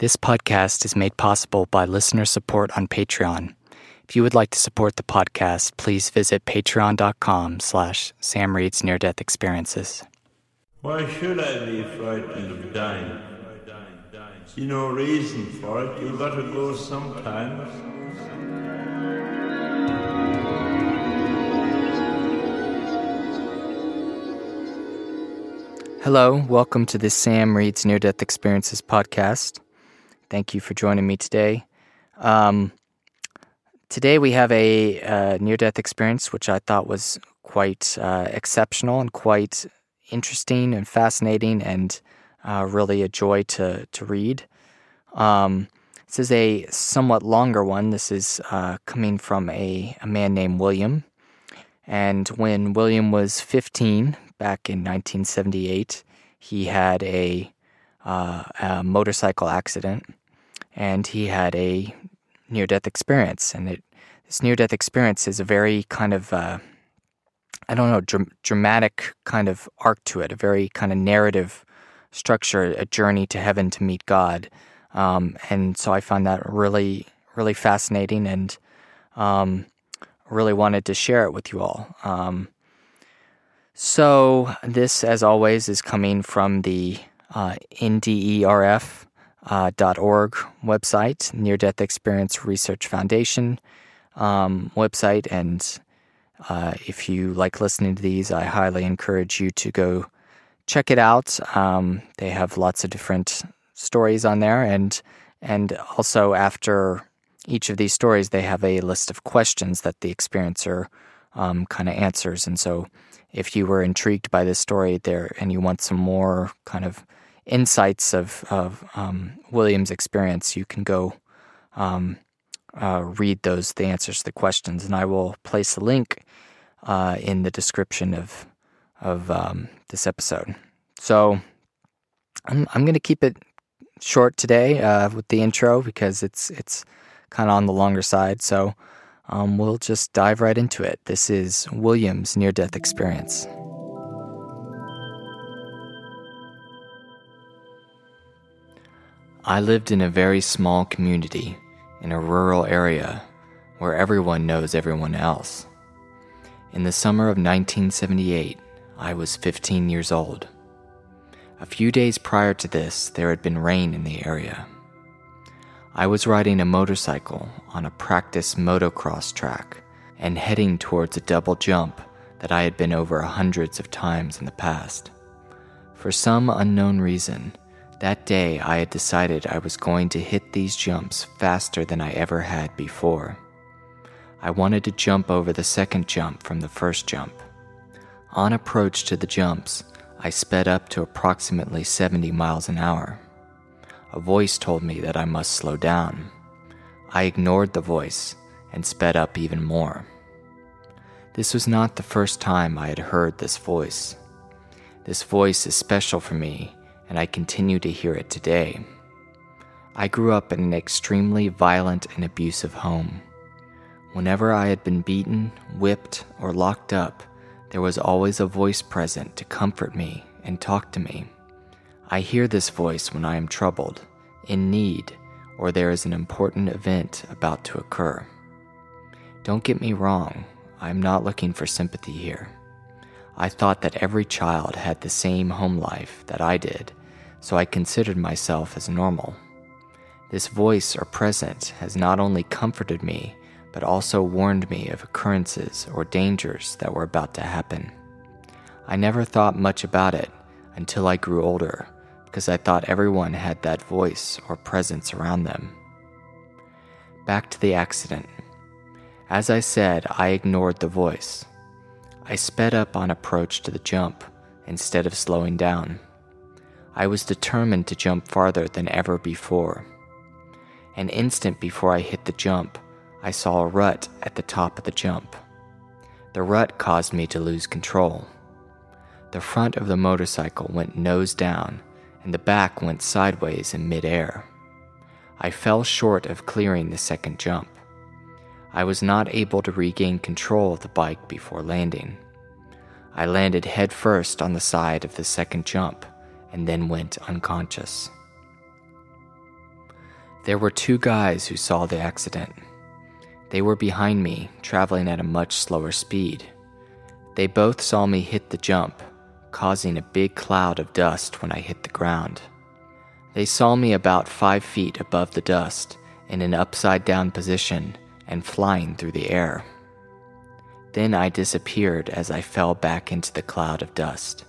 This podcast is made possible by listener support on Patreon. If you would like to support the podcast, please visit patreon.com slash Sam Reed's Near Death Experiences. Why should I be frightened of dying? See no reason for it. You gotta go sometimes. Hello, welcome to the Sam Reed's Near Death Experiences podcast. Thank you for joining me today. Um, today we have a uh, near death experience which I thought was quite uh, exceptional and quite interesting and fascinating and uh, really a joy to, to read. Um, this is a somewhat longer one. This is uh, coming from a, a man named William. And when William was 15, back in 1978, he had a, uh, a motorcycle accident and he had a near death experience. And it, this near death experience is a very kind of, uh, I don't know, dr- dramatic kind of arc to it, a very kind of narrative structure, a journey to heaven to meet God. Um, and so I found that really, really fascinating and um, really wanted to share it with you all. Um, so, this, as always, is coming from the uh, NDERF uh, .org website, Near Death Experience Research Foundation um, website. And uh, if you like listening to these, I highly encourage you to go check it out. Um, they have lots of different stories on there, and and also after each of these stories, they have a list of questions that the experiencer um, kind of answers. And so, if you were intrigued by this story there and you want some more kind of insights of, of um, William's experience, you can go um, uh, read those, the answers to the questions. And I will place a link uh, in the description of, of um, this episode. So I'm, I'm going to keep it short today uh, with the intro because it's, it's kind of on the longer side. So um, we'll just dive right into it. This is William's near death experience. I lived in a very small community in a rural area where everyone knows everyone else. In the summer of 1978, I was 15 years old. A few days prior to this, there had been rain in the area. I was riding a motorcycle on a practice motocross track and heading towards a double jump that I had been over hundreds of times in the past. For some unknown reason, that day, I had decided I was going to hit these jumps faster than I ever had before. I wanted to jump over the second jump from the first jump. On approach to the jumps, I sped up to approximately 70 miles an hour. A voice told me that I must slow down. I ignored the voice and sped up even more. This was not the first time I had heard this voice. This voice is special for me and I continue to hear it today. I grew up in an extremely violent and abusive home. Whenever I had been beaten, whipped, or locked up, there was always a voice present to comfort me and talk to me. I hear this voice when I am troubled, in need, or there is an important event about to occur. Don't get me wrong, I am not looking for sympathy here. I thought that every child had the same home life that I did so I considered myself as normal. This voice or presence has not only comforted me, but also warned me of occurrences or dangers that were about to happen. I never thought much about it until I grew older, because I thought everyone had that voice or presence around them. Back to the accident. As I said, I ignored the voice. I sped up on approach to the jump instead of slowing down. I was determined to jump farther than ever before. An instant before I hit the jump, I saw a rut at the top of the jump. The rut caused me to lose control. The front of the motorcycle went nose down, and the back went sideways in midair. I fell short of clearing the second jump. I was not able to regain control of the bike before landing. I landed headfirst on the side of the second jump and then went unconscious. There were two guys who saw the accident. They were behind me, traveling at a much slower speed. They both saw me hit the jump, causing a big cloud of dust when I hit the ground. They saw me about five feet above the dust, in an upside down position, and flying through the air. Then I disappeared as I fell back into the cloud of dust.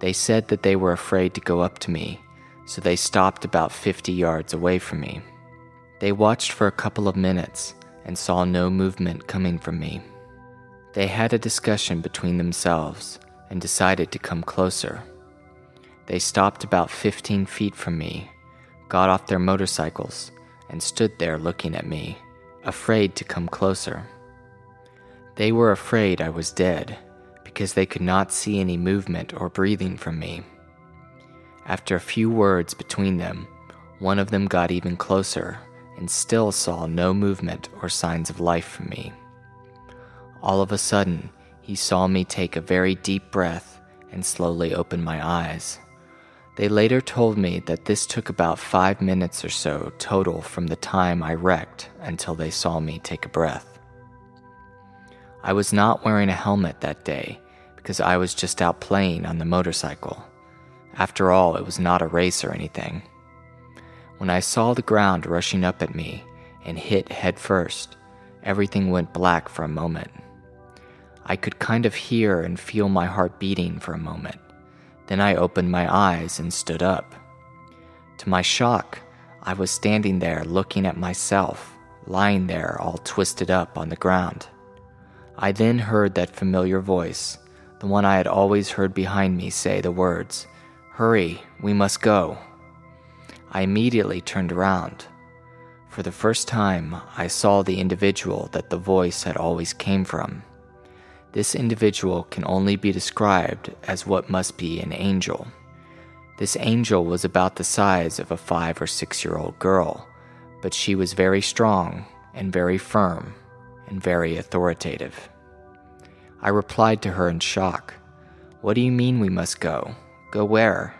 They said that they were afraid to go up to me, so they stopped about 50 yards away from me. They watched for a couple of minutes and saw no movement coming from me. They had a discussion between themselves and decided to come closer. They stopped about 15 feet from me, got off their motorcycles, and stood there looking at me, afraid to come closer. They were afraid I was dead because they could not see any movement or breathing from me. After a few words between them, one of them got even closer and still saw no movement or signs of life from me. All of a sudden, he saw me take a very deep breath and slowly open my eyes. They later told me that this took about five minutes or so total from the time I wrecked until they saw me take a breath. I was not wearing a helmet that day because I was just out playing on the motorcycle. After all, it was not a race or anything. When I saw the ground rushing up at me and hit head first, everything went black for a moment. I could kind of hear and feel my heart beating for a moment. Then I opened my eyes and stood up. To my shock, I was standing there looking at myself, lying there all twisted up on the ground. I then heard that familiar voice, the one I had always heard behind me say the words, Hurry, we must go. I immediately turned around. For the first time, I saw the individual that the voice had always came from. This individual can only be described as what must be an angel. This angel was about the size of a five or six year old girl, but she was very strong and very firm and very authoritative. I replied to her in shock. What do you mean we must go? Go where?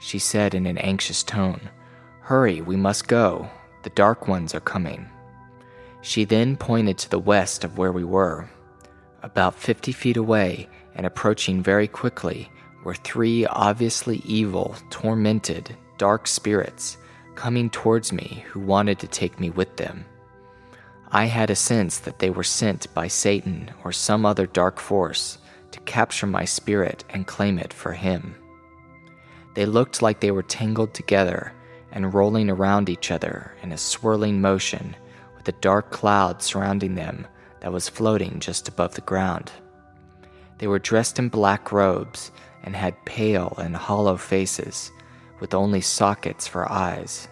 She said in an anxious tone, Hurry, we must go. The dark ones are coming. She then pointed to the west of where we were. About 50 feet away and approaching very quickly were three obviously evil, tormented, dark spirits coming towards me who wanted to take me with them. I had a sense that they were sent by Satan or some other dark force to capture my spirit and claim it for him. They looked like they were tangled together and rolling around each other in a swirling motion with a dark cloud surrounding them that was floating just above the ground. They were dressed in black robes and had pale and hollow faces with only sockets for eyes.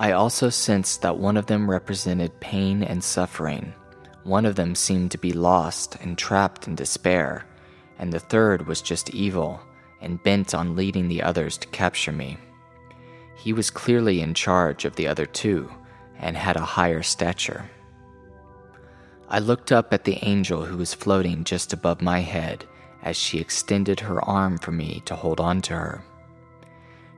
I also sensed that one of them represented pain and suffering. One of them seemed to be lost and trapped in despair, and the third was just evil and bent on leading the others to capture me. He was clearly in charge of the other two and had a higher stature. I looked up at the angel who was floating just above my head as she extended her arm for me to hold on to her.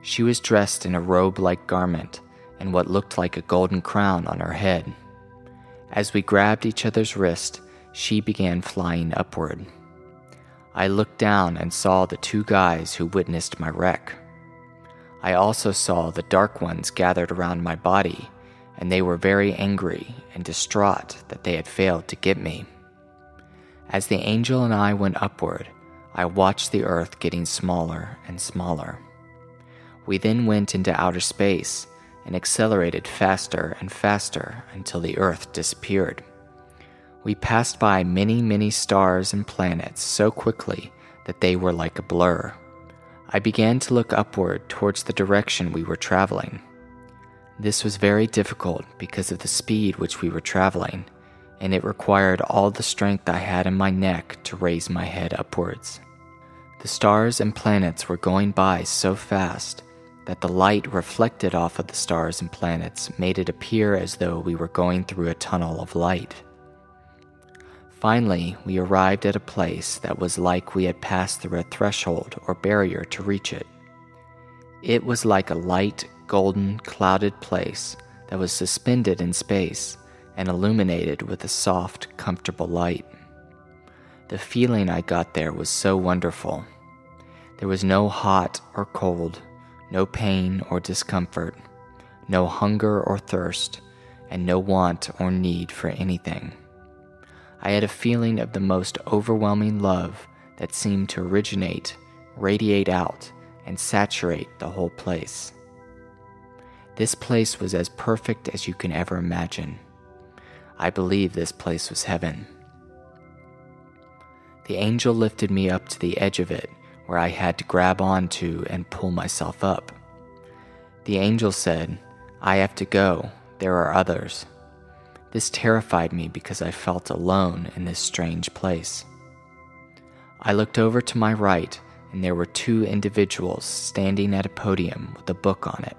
She was dressed in a robe like garment and what looked like a golden crown on her head. As we grabbed each other's wrist, she began flying upward. I looked down and saw the two guys who witnessed my wreck. I also saw the dark ones gathered around my body, and they were very angry and distraught that they had failed to get me. As the angel and I went upward, I watched the earth getting smaller and smaller. We then went into outer space and accelerated faster and faster until the Earth disappeared. We passed by many, many stars and planets so quickly that they were like a blur. I began to look upward towards the direction we were traveling. This was very difficult because of the speed which we were traveling, and it required all the strength I had in my neck to raise my head upwards. The stars and planets were going by so fast that the light reflected off of the stars and planets made it appear as though we were going through a tunnel of light. Finally, we arrived at a place that was like we had passed through a threshold or barrier to reach it. It was like a light, golden, clouded place that was suspended in space and illuminated with a soft, comfortable light. The feeling I got there was so wonderful. There was no hot or cold, no pain or discomfort, no hunger or thirst, and no want or need for anything. I had a feeling of the most overwhelming love that seemed to originate, radiate out, and saturate the whole place. This place was as perfect as you can ever imagine. I believe this place was heaven. The angel lifted me up to the edge of it, where I had to grab onto and pull myself up. The angel said, I have to go, there are others. This terrified me because I felt alone in this strange place. I looked over to my right, and there were two individuals standing at a podium with a book on it.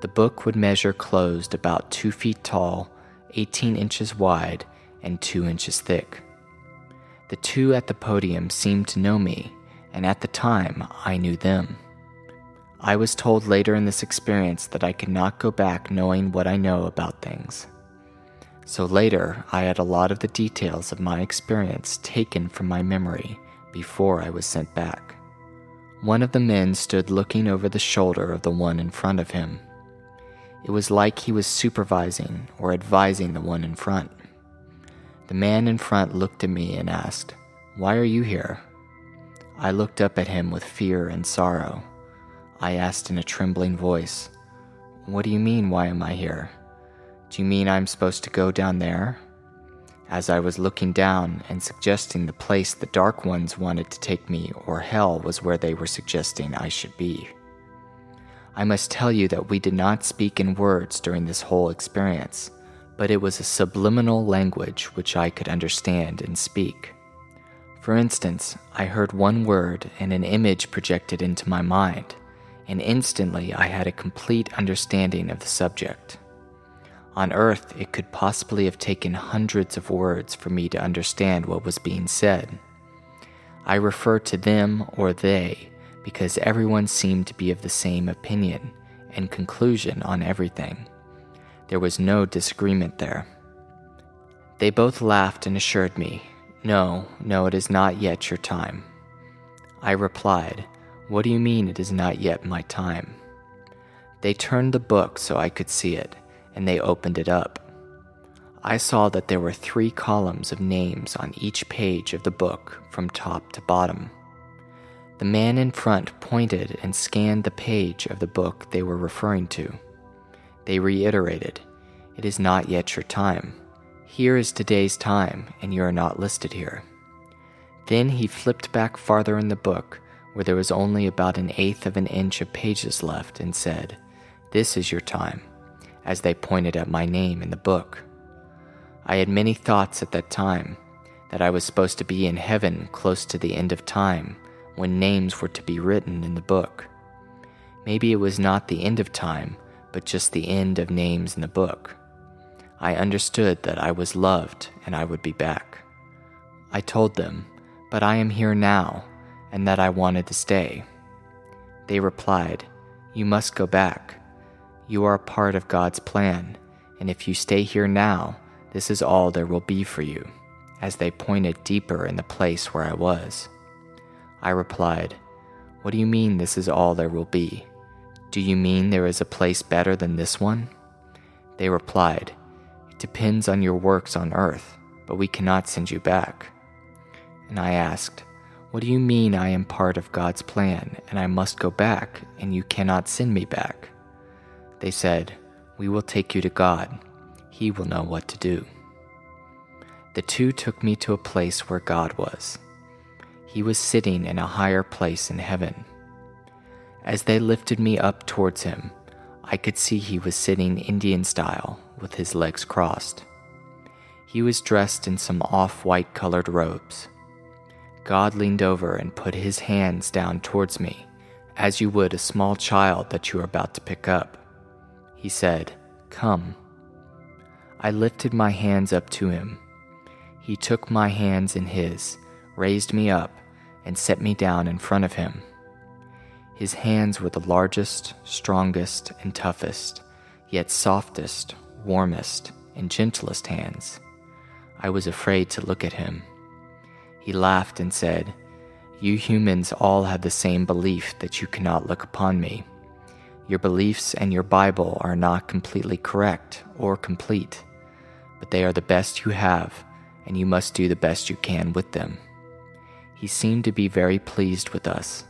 The book would measure closed about two feet tall, 18 inches wide, and two inches thick. The two at the podium seemed to know me, and at the time I knew them. I was told later in this experience that I could not go back knowing what I know about things. So later, I had a lot of the details of my experience taken from my memory before I was sent back. One of the men stood looking over the shoulder of the one in front of him. It was like he was supervising or advising the one in front. The man in front looked at me and asked, Why are you here? I looked up at him with fear and sorrow. I asked in a trembling voice, What do you mean, why am I here? Do you mean I'm supposed to go down there? As I was looking down and suggesting the place the Dark Ones wanted to take me, or hell was where they were suggesting I should be. I must tell you that we did not speak in words during this whole experience, but it was a subliminal language which I could understand and speak. For instance, I heard one word and an image projected into my mind, and instantly I had a complete understanding of the subject. On Earth, it could possibly have taken hundreds of words for me to understand what was being said. I refer to them or they because everyone seemed to be of the same opinion and conclusion on everything. There was no disagreement there. They both laughed and assured me, No, no, it is not yet your time. I replied, What do you mean it is not yet my time? They turned the book so I could see it and they opened it up. I saw that there were three columns of names on each page of the book from top to bottom. The man in front pointed and scanned the page of the book they were referring to. They reiterated, It is not yet your time. Here is today's time, and you are not listed here. Then he flipped back farther in the book, where there was only about an eighth of an inch of pages left, and said, This is your time as they pointed at my name in the book. I had many thoughts at that time that I was supposed to be in heaven close to the end of time when names were to be written in the book. Maybe it was not the end of time, but just the end of names in the book. I understood that I was loved and I would be back. I told them, but I am here now, and that I wanted to stay. They replied, You must go back. You are a part of God's plan, and if you stay here now, this is all there will be for you, as they pointed deeper in the place where I was. I replied, What do you mean this is all there will be? Do you mean there is a place better than this one? They replied, It depends on your works on earth, but we cannot send you back. And I asked, What do you mean I am part of God's plan and I must go back and you cannot send me back? They said, We will take you to God. He will know what to do. The two took me to a place where God was. He was sitting in a higher place in heaven. As they lifted me up towards him, I could see he was sitting Indian style with his legs crossed. He was dressed in some off white colored robes. God leaned over and put his hands down towards me, as you would a small child that you are about to pick up. He said, Come. I lifted my hands up to him. He took my hands in his, raised me up, and set me down in front of him. His hands were the largest, strongest, and toughest, yet softest, warmest, and gentlest hands. I was afraid to look at him. He laughed and said, You humans all have the same belief that you cannot look upon me. Your beliefs and your Bible are not completely correct or complete, but they are the best you have, and you must do the best you can with them. He seemed to be very pleased with us.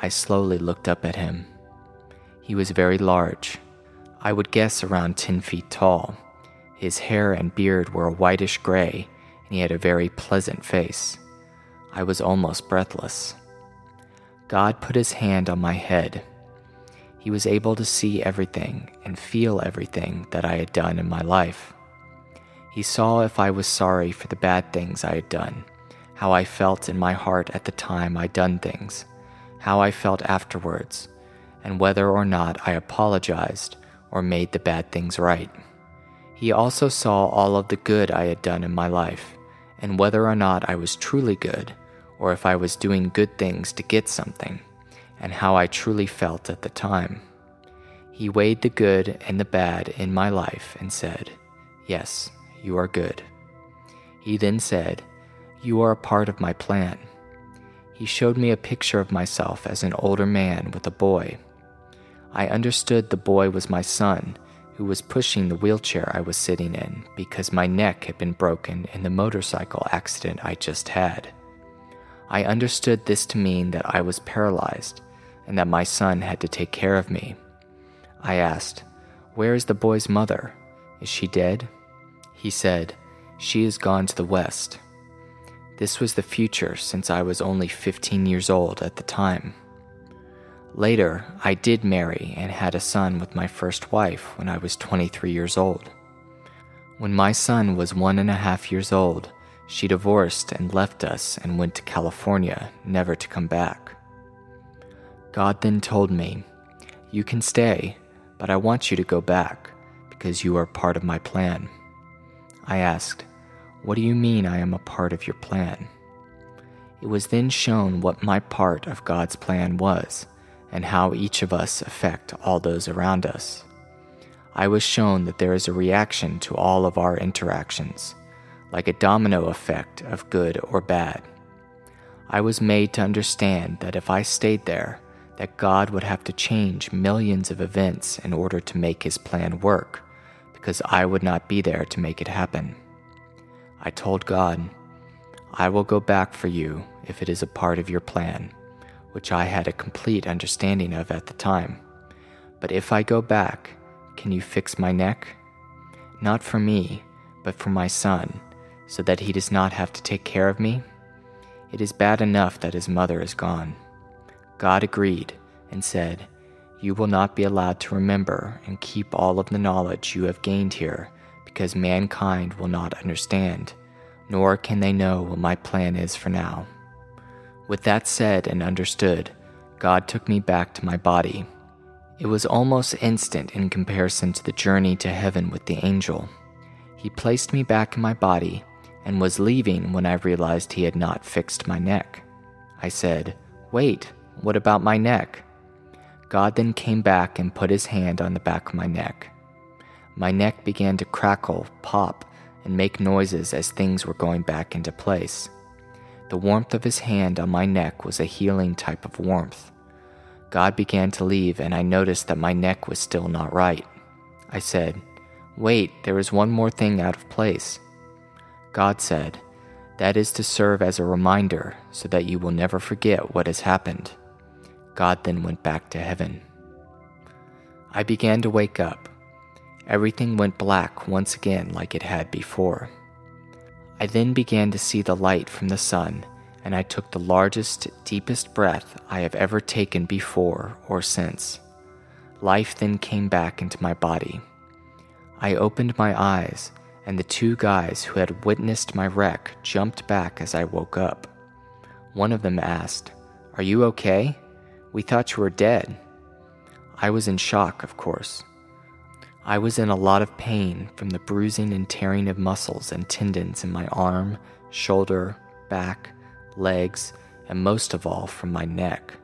I slowly looked up at him. He was very large. I would guess around 10 feet tall. His hair and beard were a whitish gray, and he had a very pleasant face. I was almost breathless. God put his hand on my head. He was able to see everything and feel everything that I had done in my life. He saw if I was sorry for the bad things I had done, how I felt in my heart at the time I'd done things, how I felt afterwards, and whether or not I apologized or made the bad things right. He also saw all of the good I had done in my life, and whether or not I was truly good, or if I was doing good things to get something, and how I truly felt at the time. He weighed the good and the bad in my life and said, Yes, you are good. He then said, You are a part of my plan. He showed me a picture of myself as an older man with a boy. I understood the boy was my son, who was pushing the wheelchair I was sitting in because my neck had been broken in the motorcycle accident I just had. I understood this to mean that I was paralyzed and that my son had to take care of me. I asked, Where is the boy's mother? Is she dead? He said, She is gone to the west. This was the future since I was only 15 years old at the time. Later, I did marry and had a son with my first wife when I was 23 years old. When my son was one and a half years old, she divorced and left us and went to California, never to come back. God then told me, You can stay, but I want you to go back because you are part of my plan. I asked, What do you mean I am a part of your plan? It was then shown what my part of God's plan was and how each of us affect all those around us. I was shown that there is a reaction to all of our interactions, like a domino effect of good or bad. I was made to understand that if I stayed there, that God would have to change millions of events in order to make his plan work, because I would not be there to make it happen. I told God, I will go back for you if it is a part of your plan which I had a complete understanding of at the time. But if I go back, can you fix my neck? Not for me, but for my son, so that he does not have to take care of me? It is bad enough that his mother is gone. God agreed and said, You will not be allowed to remember and keep all of the knowledge you have gained here, because mankind will not understand, nor can they know what my plan is for now. With that said and understood, God took me back to my body. It was almost instant in comparison to the journey to heaven with the angel. He placed me back in my body and was leaving when I realized he had not fixed my neck. I said, Wait, what about my neck? God then came back and put his hand on the back of my neck. My neck began to crackle, pop, and make noises as things were going back into place. The warmth of his hand on my neck was a healing type of warmth. God began to leave, and I noticed that my neck was still not right. I said, Wait, there is one more thing out of place. God said, That is to serve as a reminder so that you will never forget what has happened. God then went back to heaven. I began to wake up. Everything went black once again like it had before. I then began to see the light from the sun, and I took the largest, deepest breath I have ever taken before or since. Life then came back into my body. I opened my eyes, and the two guys who had witnessed my wreck jumped back as I woke up. One of them asked, Are you okay? We thought you were dead. I was in shock, of course. I was in a lot of pain from the bruising and tearing of muscles and tendons in my arm, shoulder, back, legs, and most of all from my neck.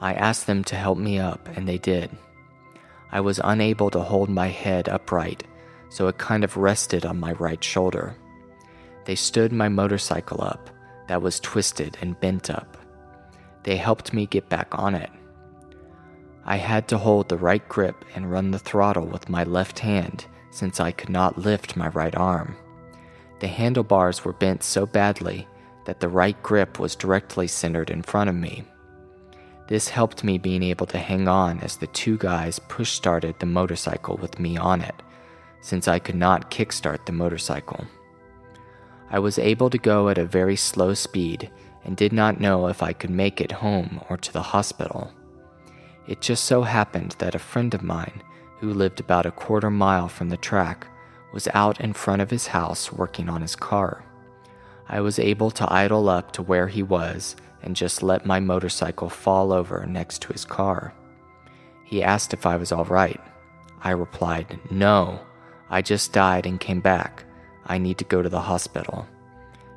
I asked them to help me up, and they did. I was unable to hold my head upright, so it kind of rested on my right shoulder. They stood my motorcycle up, that was twisted and bent up. They helped me get back on it. I had to hold the right grip and run the throttle with my left hand since I could not lift my right arm. The handlebars were bent so badly that the right grip was directly centered in front of me. This helped me being able to hang on as the two guys push started the motorcycle with me on it, since I could not kickstart the motorcycle. I was able to go at a very slow speed and did not know if I could make it home or to the hospital. It just so happened that a friend of mine, who lived about a quarter mile from the track, was out in front of his house working on his car. I was able to idle up to where he was and just let my motorcycle fall over next to his car. He asked if I was all right. I replied, No, I just died and came back. I need to go to the hospital.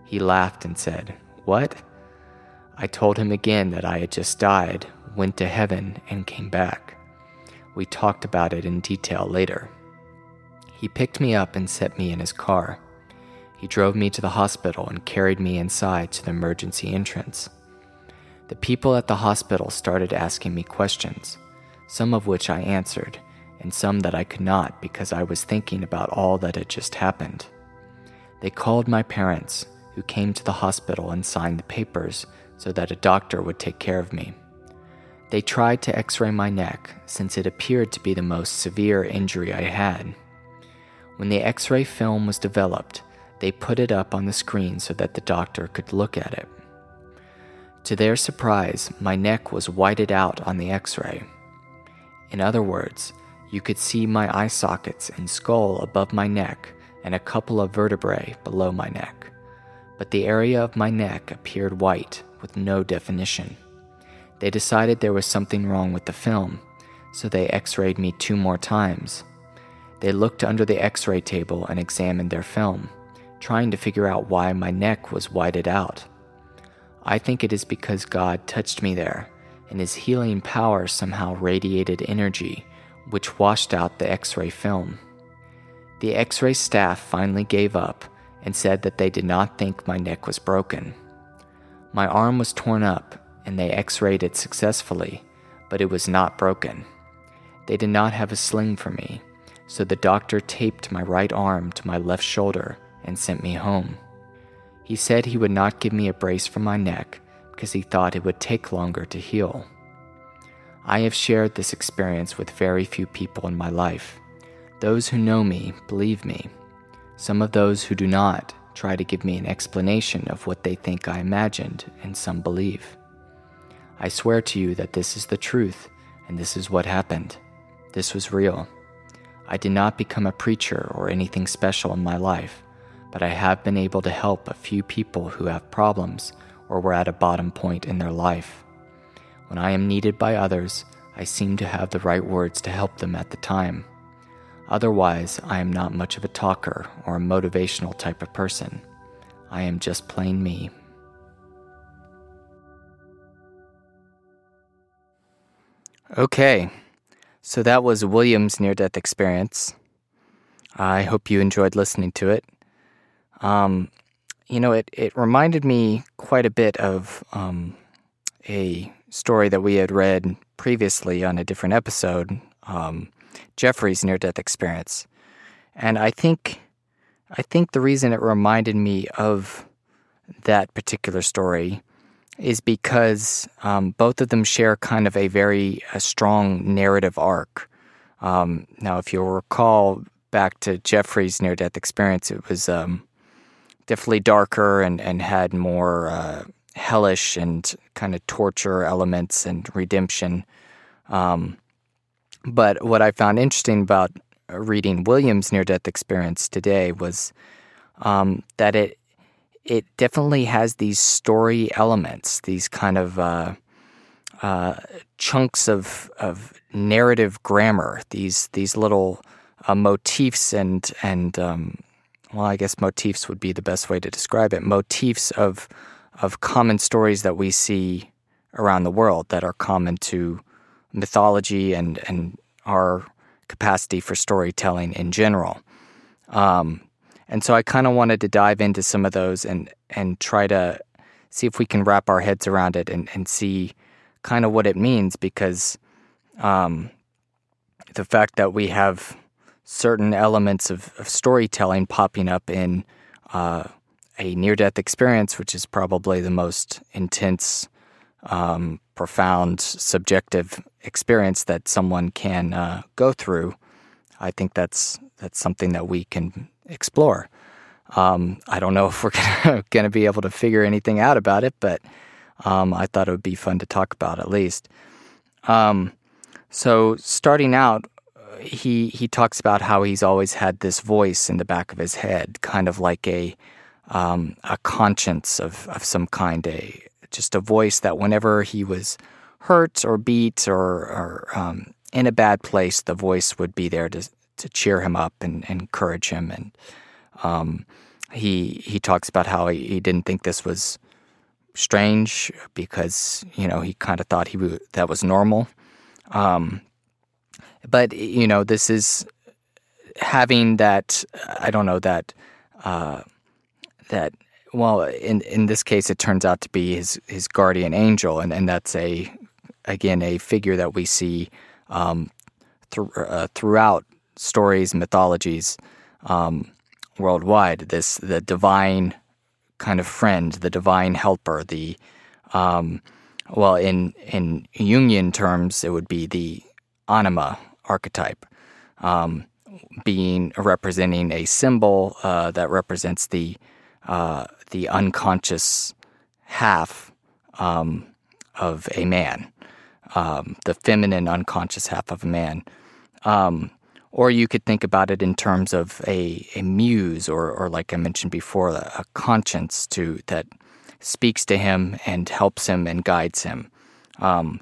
He laughed and said, What? I told him again that I had just died, went to heaven, and came back. We talked about it in detail later. He picked me up and set me in his car. He drove me to the hospital and carried me inside to the emergency entrance. The people at the hospital started asking me questions, some of which I answered, and some that I could not because I was thinking about all that had just happened. They called my parents, who came to the hospital and signed the papers so that a doctor would take care of me. They tried to x ray my neck since it appeared to be the most severe injury I had. When the x ray film was developed, they put it up on the screen so that the doctor could look at it. To their surprise, my neck was whited out on the x ray. In other words, you could see my eye sockets and skull above my neck and a couple of vertebrae below my neck. But the area of my neck appeared white with no definition. They decided there was something wrong with the film, so they x rayed me two more times. They looked under the x ray table and examined their film, trying to figure out why my neck was whited out. I think it is because God touched me there, and His healing power somehow radiated energy, which washed out the x ray film. The x ray staff finally gave up and said that they did not think my neck was broken. My arm was torn up, and they x rayed it successfully, but it was not broken. They did not have a sling for me, so the doctor taped my right arm to my left shoulder and sent me home. He said he would not give me a brace for my neck because he thought it would take longer to heal. I have shared this experience with very few people in my life. Those who know me believe me. Some of those who do not try to give me an explanation of what they think I imagined, and some believe. I swear to you that this is the truth, and this is what happened. This was real. I did not become a preacher or anything special in my life but I have been able to help a few people who have problems or were at a bottom point in their life. When I am needed by others, I seem to have the right words to help them at the time. Otherwise, I am not much of a talker or a motivational type of person. I am just plain me. Okay, so that was William's near death experience. I hope you enjoyed listening to it. Um, you know, it, it reminded me quite a bit of um, a story that we had read previously on a different episode, um, Jeffrey's near-death experience, and I think I think the reason it reminded me of that particular story is because um, both of them share kind of a very a strong narrative arc. Um, now, if you'll recall back to Jeffrey's near-death experience, it was um, definitely darker and, and had more uh, hellish and kind of torture elements and redemption. Um, but what I found interesting about reading William's near death experience today was um, that it it definitely has these story elements, these kind of uh, uh, chunks of of narrative grammar, these these little uh, motifs and and um, well, I guess motifs would be the best way to describe it. Motifs of of common stories that we see around the world that are common to mythology and and our capacity for storytelling in general. Um, and so I kind of wanted to dive into some of those and and try to see if we can wrap our heads around it and, and see kind of what it means because um, the fact that we have certain elements of, of storytelling popping up in uh, a near death experience, which is probably the most intense, um, profound, subjective experience that someone can uh, go through. I think that's that's something that we can explore. Um, I don't know if we're going to be able to figure anything out about it, but um, I thought it would be fun to talk about at least. Um, so starting out, he he talks about how he's always had this voice in the back of his head, kind of like a um, a conscience of of some kind, a just a voice that whenever he was hurt or beat or, or um, in a bad place, the voice would be there to to cheer him up and, and encourage him. And um, he he talks about how he, he didn't think this was strange because you know he kind of thought he w- that was normal. Um, but you know, this is having that. I don't know that uh, that. Well, in in this case, it turns out to be his his guardian angel, and, and that's a again a figure that we see um, th- uh, throughout stories, mythologies um, worldwide. This the divine kind of friend, the divine helper, the um, well, in in Jungian terms, it would be the anima archetype, um, being representing a symbol uh, that represents the uh, the unconscious half um, of a man, um, the feminine unconscious half of a man. Um, or you could think about it in terms of a, a muse, or, or like I mentioned before, a, a conscience to that speaks to him and helps him and guides him, um,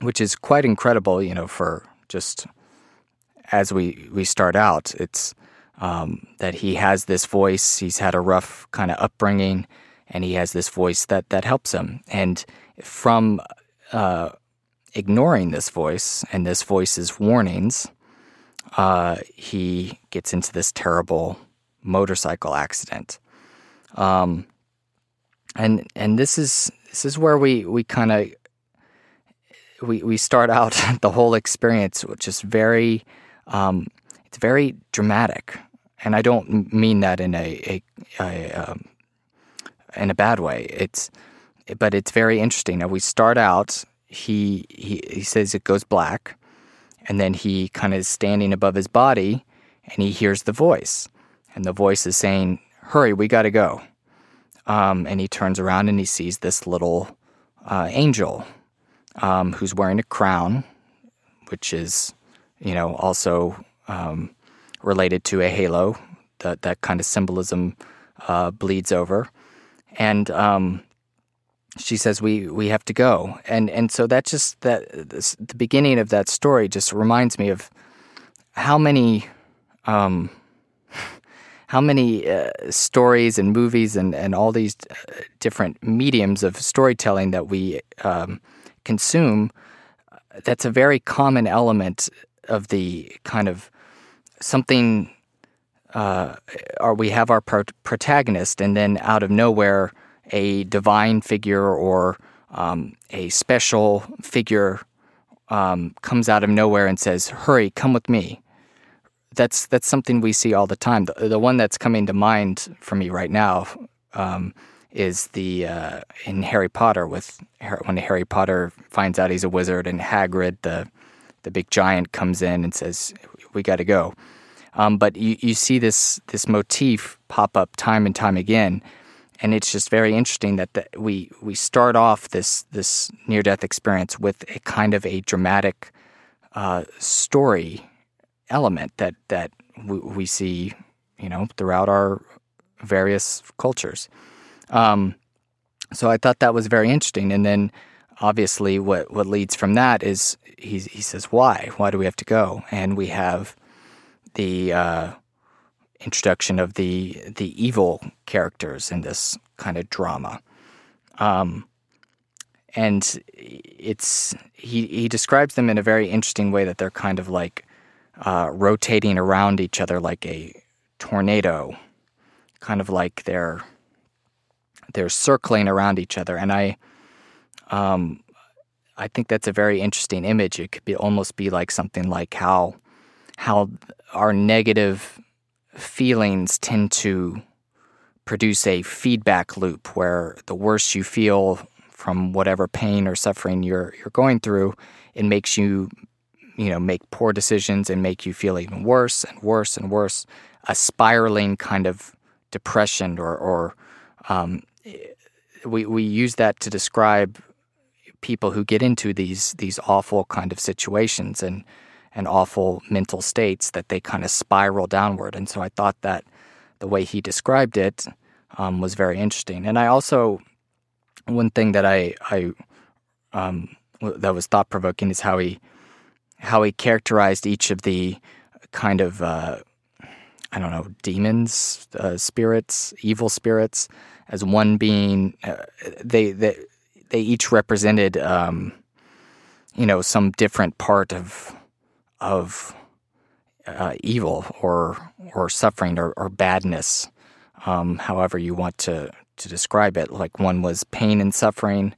which is quite incredible. You know, for just as we we start out, it's um, that he has this voice. He's had a rough kind of upbringing, and he has this voice that that helps him. And from uh, ignoring this voice and this voice's warnings, uh, he gets into this terrible motorcycle accident. Um, and and this is this is where we we kind of we we start out the whole experience, which is very um, it's very dramatic, and I don't mean that in a, a, a um, in a bad way. It's but it's very interesting. Now we start out. He he he says it goes black, and then he kind of is standing above his body, and he hears the voice, and the voice is saying, "Hurry, we got to go." Um, and he turns around and he sees this little uh, angel um, who's wearing a crown, which is, you know, also um, related to a halo. That that kind of symbolism uh, bleeds over, and um, she says we we have to go, and and so that just that this, the beginning of that story just reminds me of how many. Um, how many uh, stories and movies and, and all these uh, different mediums of storytelling that we um, consume, that's a very common element of the kind of something, uh, or we have our pro- protagonist, and then out of nowhere, a divine figure or um, a special figure um, comes out of nowhere and says, Hurry, come with me that's that's something we see all the time. The, the one that's coming to mind for me right now um, is the uh, in Harry Potter with when Harry Potter finds out he's a wizard and Hagrid, the the big giant, comes in and says, "We got to go." Um, but you, you see this this motif pop up time and time again, and it's just very interesting that the, we we start off this this near death experience with a kind of a dramatic uh, story element that that we, we see, you know, throughout our various cultures. Um, so I thought that was very interesting. And then, obviously, what what leads from that is he he says, "Why? Why do we have to go?" And we have the uh, introduction of the the evil characters in this kind of drama. Um, and it's he he describes them in a very interesting way that they're kind of like uh, rotating around each other like a tornado, kind of like they're they're circling around each other, and I um, I think that's a very interesting image. It could be almost be like something like how how our negative feelings tend to produce a feedback loop where the worse you feel from whatever pain or suffering you're you're going through, it makes you you know make poor decisions and make you feel even worse and worse and worse, a spiraling kind of depression or or um, we we use that to describe people who get into these these awful kind of situations. And and awful mental states that they kind of spiral downward. And so I thought that the way he described it um, was very interesting. And I also one thing that I I um, that was thought provoking is how he how he characterized each of the kind of uh, I don't know demons, uh, spirits, evil spirits, as one being uh, they they they each represented um, you know some different part of of uh, evil or or suffering or, or badness, um, however you want to to describe it. Like one was pain and suffering,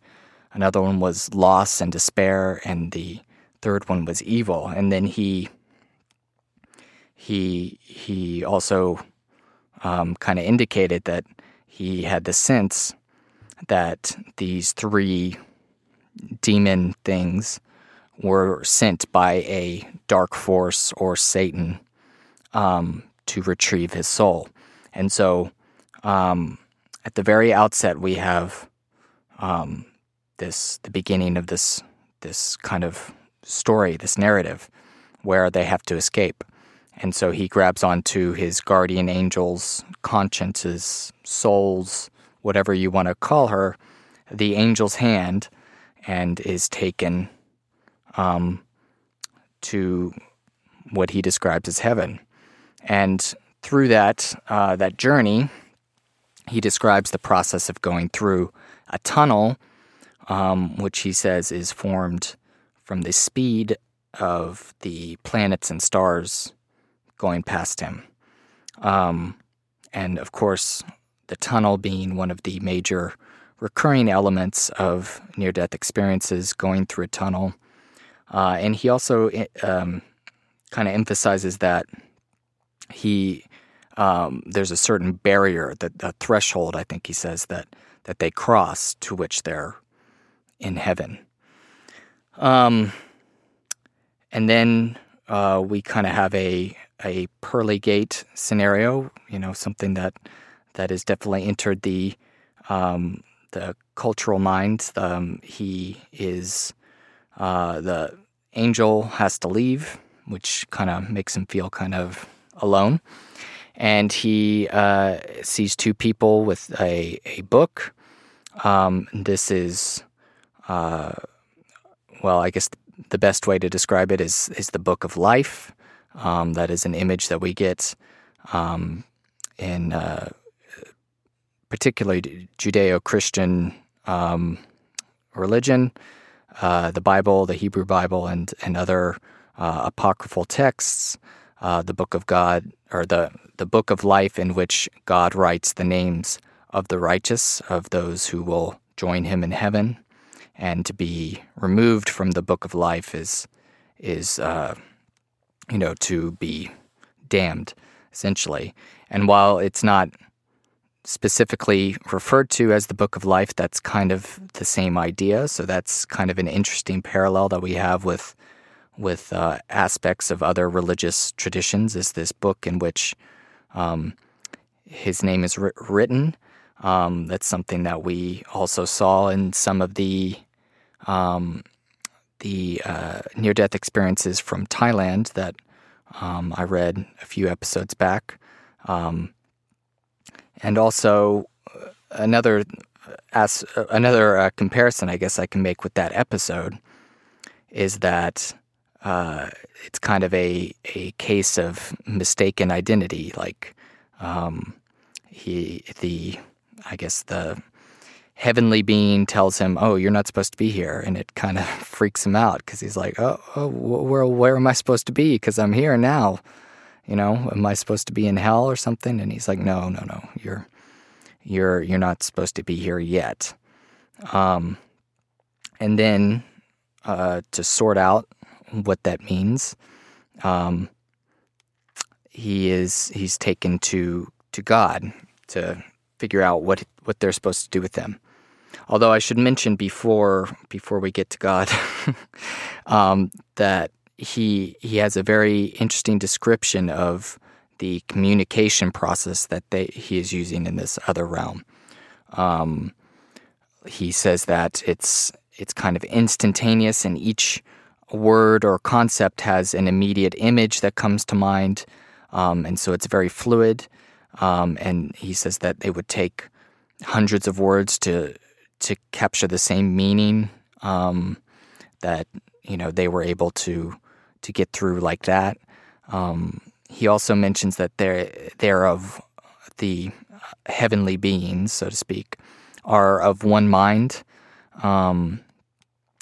another one was loss and despair, and the third one was evil. And then he he he also um, kind of indicated that he had the sense that these three demon things were sent by a dark force or Satan um, to retrieve his soul. And so um, at the very outset, we have um, this the beginning of this this kind of story, this narrative, where they have to escape. And so he grabs onto his guardian angel's consciences, souls, whatever you want to call her, the angel's hand, and is taken um, to what he describes as heaven. And through that uh, that journey, he describes the process of going through a tunnel, um, which he says is formed from the speed of the planets and stars going past him. Um, and of course, the tunnel being one of the major recurring elements of near death experiences, going through a tunnel. Uh, and he also um, kind of emphasizes that he um, there's a certain barrier that a threshold I think he says that that they cross to which they're in heaven. Um, and then uh, we kind of have a a pearly gate scenario, you know, something that that has definitely entered the um, the cultural mind. Um, he is uh, the angel has to leave, which kind of makes him feel kind of alone, and he uh, sees two people with a a book. Um, this is, uh, well, I guess the best way to describe it is is the book of life. Um, that is an image that we get um, in uh, particularly Judeo-Christian um, religion, uh, the Bible, the Hebrew Bible, and and other uh, apocryphal texts, uh, the Book of God or the the Book of Life, in which God writes the names of the righteous, of those who will join Him in heaven, and to be removed from the Book of Life is is uh, you know to be damned essentially. And while it's not specifically referred to as the Book of Life, that's kind of the same idea. So that's kind of an interesting parallel that we have with with uh, aspects of other religious traditions. Is this book in which um, his name is ri- written? Um, that's something that we also saw in some of the um, the uh, near death experiences from Thailand that um, I read a few episodes back. Um, and also uh, another as another uh, comparison I guess I can make with that episode is that uh, it's kind of a a case of mistaken identity. Like um, he the I guess the heavenly being tells him, "Oh, you're not supposed to be here," and it kind of freaks him out because he's like, "Oh, oh where where am I supposed to be? Because I'm here now." You know, am I supposed to be in hell or something? And he's like, "No, no, no. You're you're you're not supposed to be here yet." Um, and then uh, to sort out what that means, um, he is he's taken to to God to figure out what what they're supposed to do with them. Although I should mention before before we get to God um, that he he has a very interesting description of the communication process that they, he is using in this other realm. Um, he says that it's it's kind of instantaneous, and each word or concept has an immediate image that comes to mind, um, and so it's very fluid. Um, and he says that they would take hundreds of words to to capture the same meaning um, that you know they were able to to get through like that. Um, he also mentions that they're they're of the heavenly beings, so to speak, are of one mind. Um,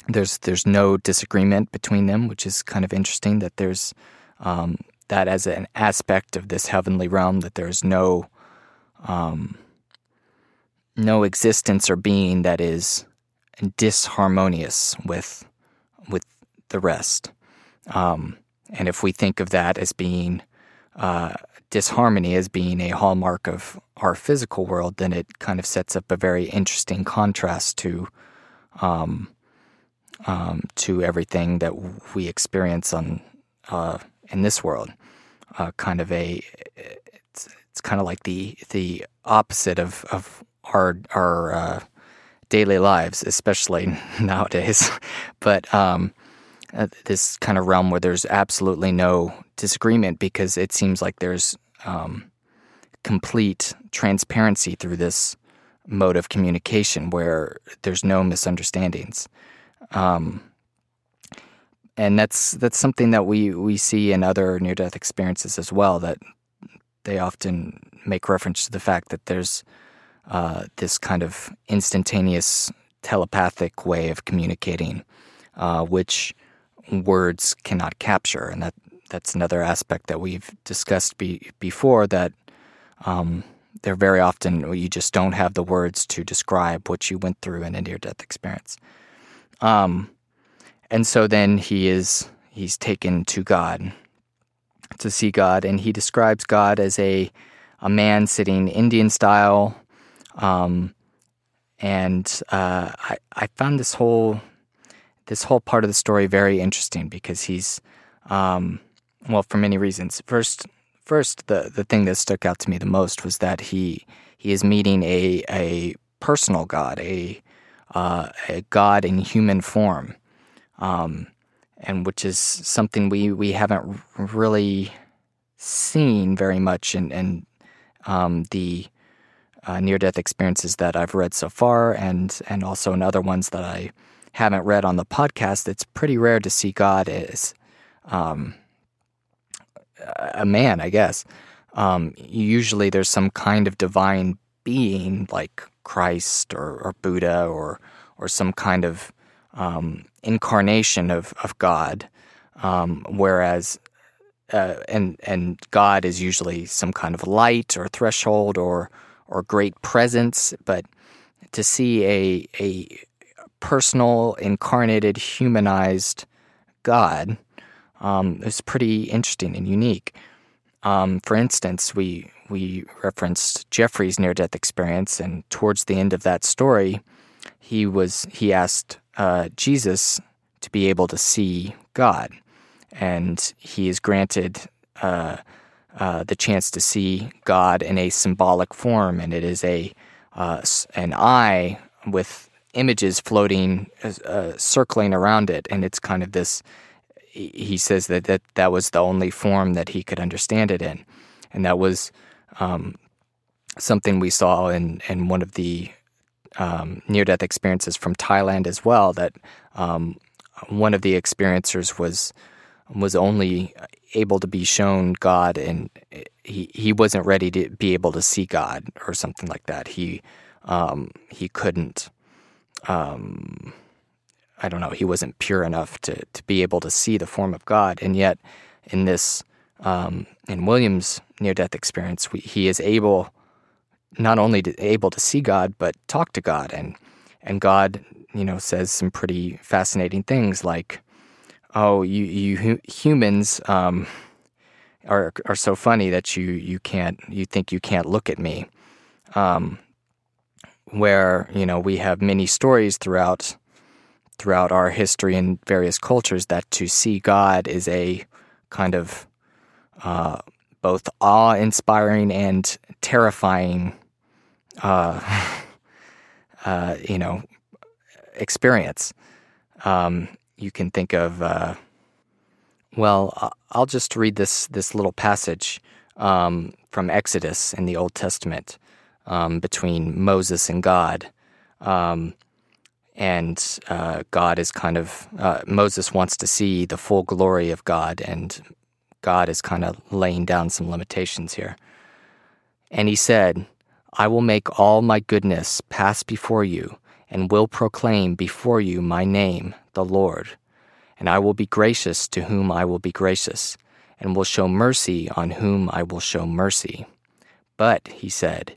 there's there's no disagreement between them, which is kind of interesting. That there's um, that as an aspect of this heavenly realm that there's no um, no existence or being that is disharmonious with with the rest. Um, and if we think of that as being uh, disharmony as being a hallmark of our physical world, then it kind of sets up a very interesting contrast to um, um, to everything that we experience on uh, in this world. Uh, kind of a it's, it's kind of like the the opposite of of our our uh, daily lives, especially nowadays. but um, uh, this kind of realm where there's absolutely no disagreement because it seems like there's um, complete transparency through this mode of communication where there's no misunderstandings. Um, and that's that's something that we we see in other near death experiences as well. That they often make reference to the fact that there's uh, this kind of instantaneous telepathic way of communicating, uh, which words cannot capture, and that that's another aspect that we've discussed be, before. That um, they're very often you just don't have the words to describe what you went through in a near death experience. Um, and so then he is he's taken to God to see God, and he describes God as a a man sitting Indian style. Um, and uh, I I found this whole this whole part of the story very interesting because he's um, well for many reasons. First, first the the thing that stuck out to me the most was that he he is meeting a a personal God, a uh, a God in human form um, and which is something we, we haven't really seen very much in, in um, the uh, near death experiences that I've read so far, and and also in other ones that I haven't read on the podcast. It's pretty rare to see God as um, a man, I guess. Um, usually, there's some kind of divine being like Christ or, or Buddha or or some kind of um, incarnation of of God, um, whereas uh, and and God is usually some kind of light or threshold or or great presence, but to see a a personal, incarnated, humanized God um, is pretty interesting and unique. Um, for instance, we we referenced Jeffrey's near death experience, and towards the end of that story, he was he asked uh, Jesus to be able to see God, and he is granted uh, uh, the chance to see God in a symbolic form, and it is a uh, an eye with images floating, uh, circling around it, and it's kind of this. He says that, that that was the only form that he could understand it in, and that was um, something we saw in in one of the um, near death experiences from Thailand as well. That um, one of the experiencers was was only able to be shown God, and he he wasn't ready to be able to see God or something like that. He um, he couldn't. Um, I don't know. He wasn't pure enough to to be able to see the form of God, and yet in this um, in William's near death experience, we, he is able not only to, able to see God but talk to God, and and God, you know, says some pretty fascinating things like, "Oh, you you humans." Um, are are so funny that you you can't you think you can't look at me. Um, where you know we have many stories throughout throughout our history and various cultures that to see God is a kind of uh, both awe-inspiring and terrifying, uh, uh, you know, experience. Um, you can think of uh, well, I'll just read this this little passage um, from Exodus in the Old Testament um, between Moses and God, um, and uh, God is kind of uh, Moses wants to see the full glory of God, and God is kind of laying down some limitations here. And he said, "I will make all my goodness pass before you, and will proclaim before you my name, the Lord." and I will be gracious to whom I will be gracious, and will show mercy on whom I will show mercy. But, he said,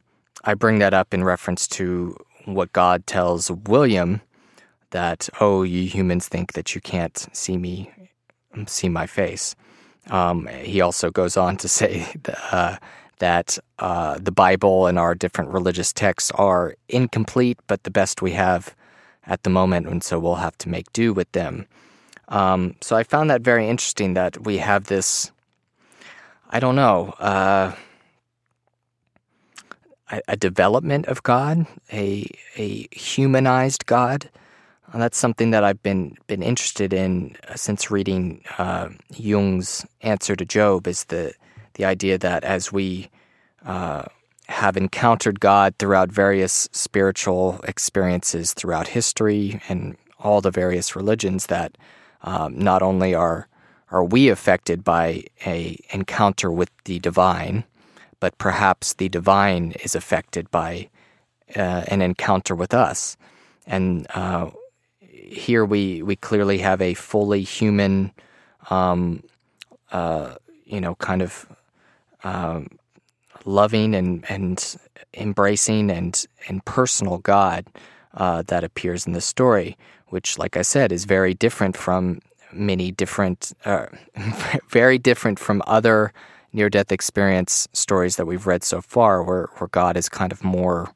I bring that up in reference to what God tells William that, oh, you humans think that you can't see me, see my face. Um, he also goes on to say uh, that uh, the Bible and our different religious texts are incomplete, but the best we have at the moment, and so we'll have to make do with them. Um, so I found that very interesting that we have this, I don't know, uh, a, development of God, a, a humanized God. And that's something that I've been been interested in uh, since reading uh, Jung's Answer to Job. Is the the idea that as we uh, have encountered God throughout various spiritual experiences throughout history and all the various religions, that um, not only are are we affected by a encounter with the divine, but perhaps the divine is affected by uh, an encounter with us. And uh, here we we clearly have a fully human, um, uh, you know, kind of um, loving and and embracing and and personal God uh, that appears in the story which, like I said, is very different from many different, uh, very different from other near death experience stories that we've read so far, where, where God is kind of more,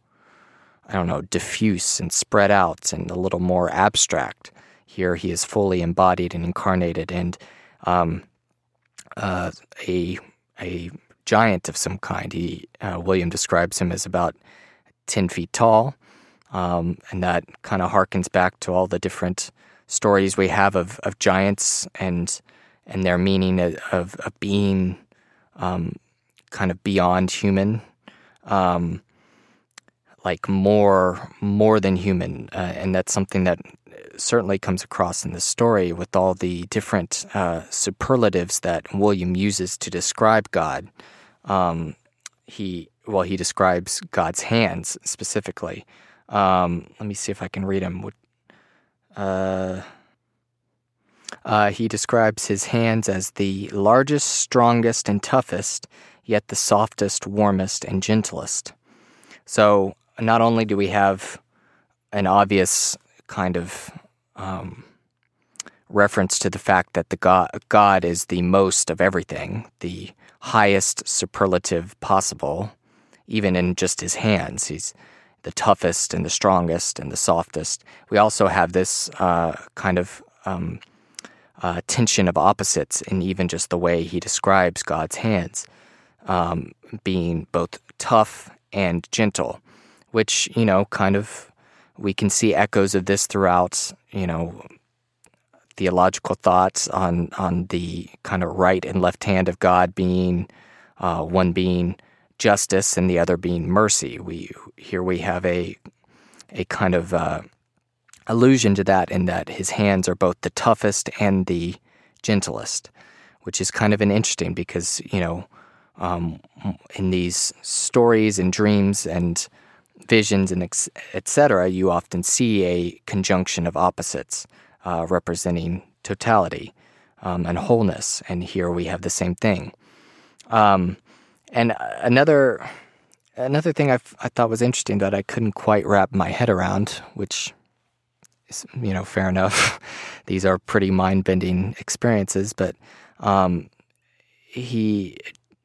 I don't know, diffuse and spread out and a little more abstract. Here he is fully embodied and incarnated and um, uh, a, a giant of some kind. He, uh, William describes him as about 10 feet tall um, and that kind of harkens back to all the different stories we have of, of giants and and their meaning of, of, being um, kind of beyond human, um, like more more than human, uh, and that's something that certainly comes across in the story with all the different uh, superlatives that William uses to describe God. Um, he well, he describes God's hands specifically. Um, let me see if I can read him. Uh, uh, he describes his hands as the largest, strongest, and toughest, yet the softest, warmest, and gentlest. So, not only do we have an obvious kind of um, reference to the fact that the God, God is the most of everything, the highest superlative possible, even in just his hands. He's the toughest and the strongest and the softest. We also have this uh, kind of um, uh, tension of opposites in even just the way he describes God's hands, um, being both tough and gentle, which you know kind of we can see echoes of this throughout you know theological thoughts on on the kind of right and left hand of God being uh, one being justice and the other being mercy. We here we have a a kind of uh, allusion to that in that his hands are both the toughest and the gentlest, which is kind of an interesting because you know um, in these stories and dreams and visions and etc. You often see a conjunction of opposites uh, representing totality um, and wholeness, and here we have the same thing. Um, and another another thing I, I thought was interesting that I couldn't quite wrap my head around, which you know fair enough. These are pretty mind bending experiences, but um, he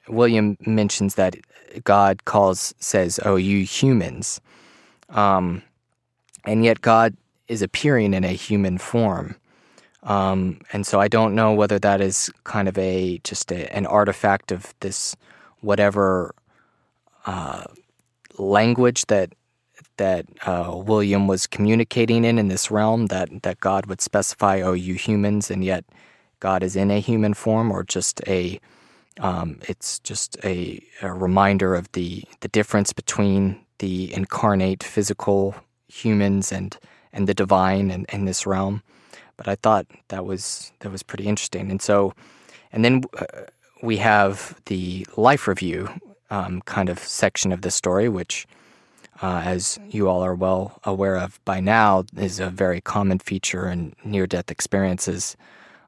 William mentions that God calls says, "Oh, you humans," um, and yet God is appearing in a human form. Um, and so I don't know whether that is kind of a just a, an artifact of this whatever uh, language that that uh, William was communicating in in this realm that that God would specify, "Oh, you humans," and yet God is in a human form, or just a um, it's just a, a, reminder of the the difference between the incarnate physical humans and and the divine in, in this realm. But I thought that was that was pretty interesting, and so and then uh, we have the life review um, kind of section of the story, which. Uh, as you all are well aware of by now, is a very common feature in near death experiences.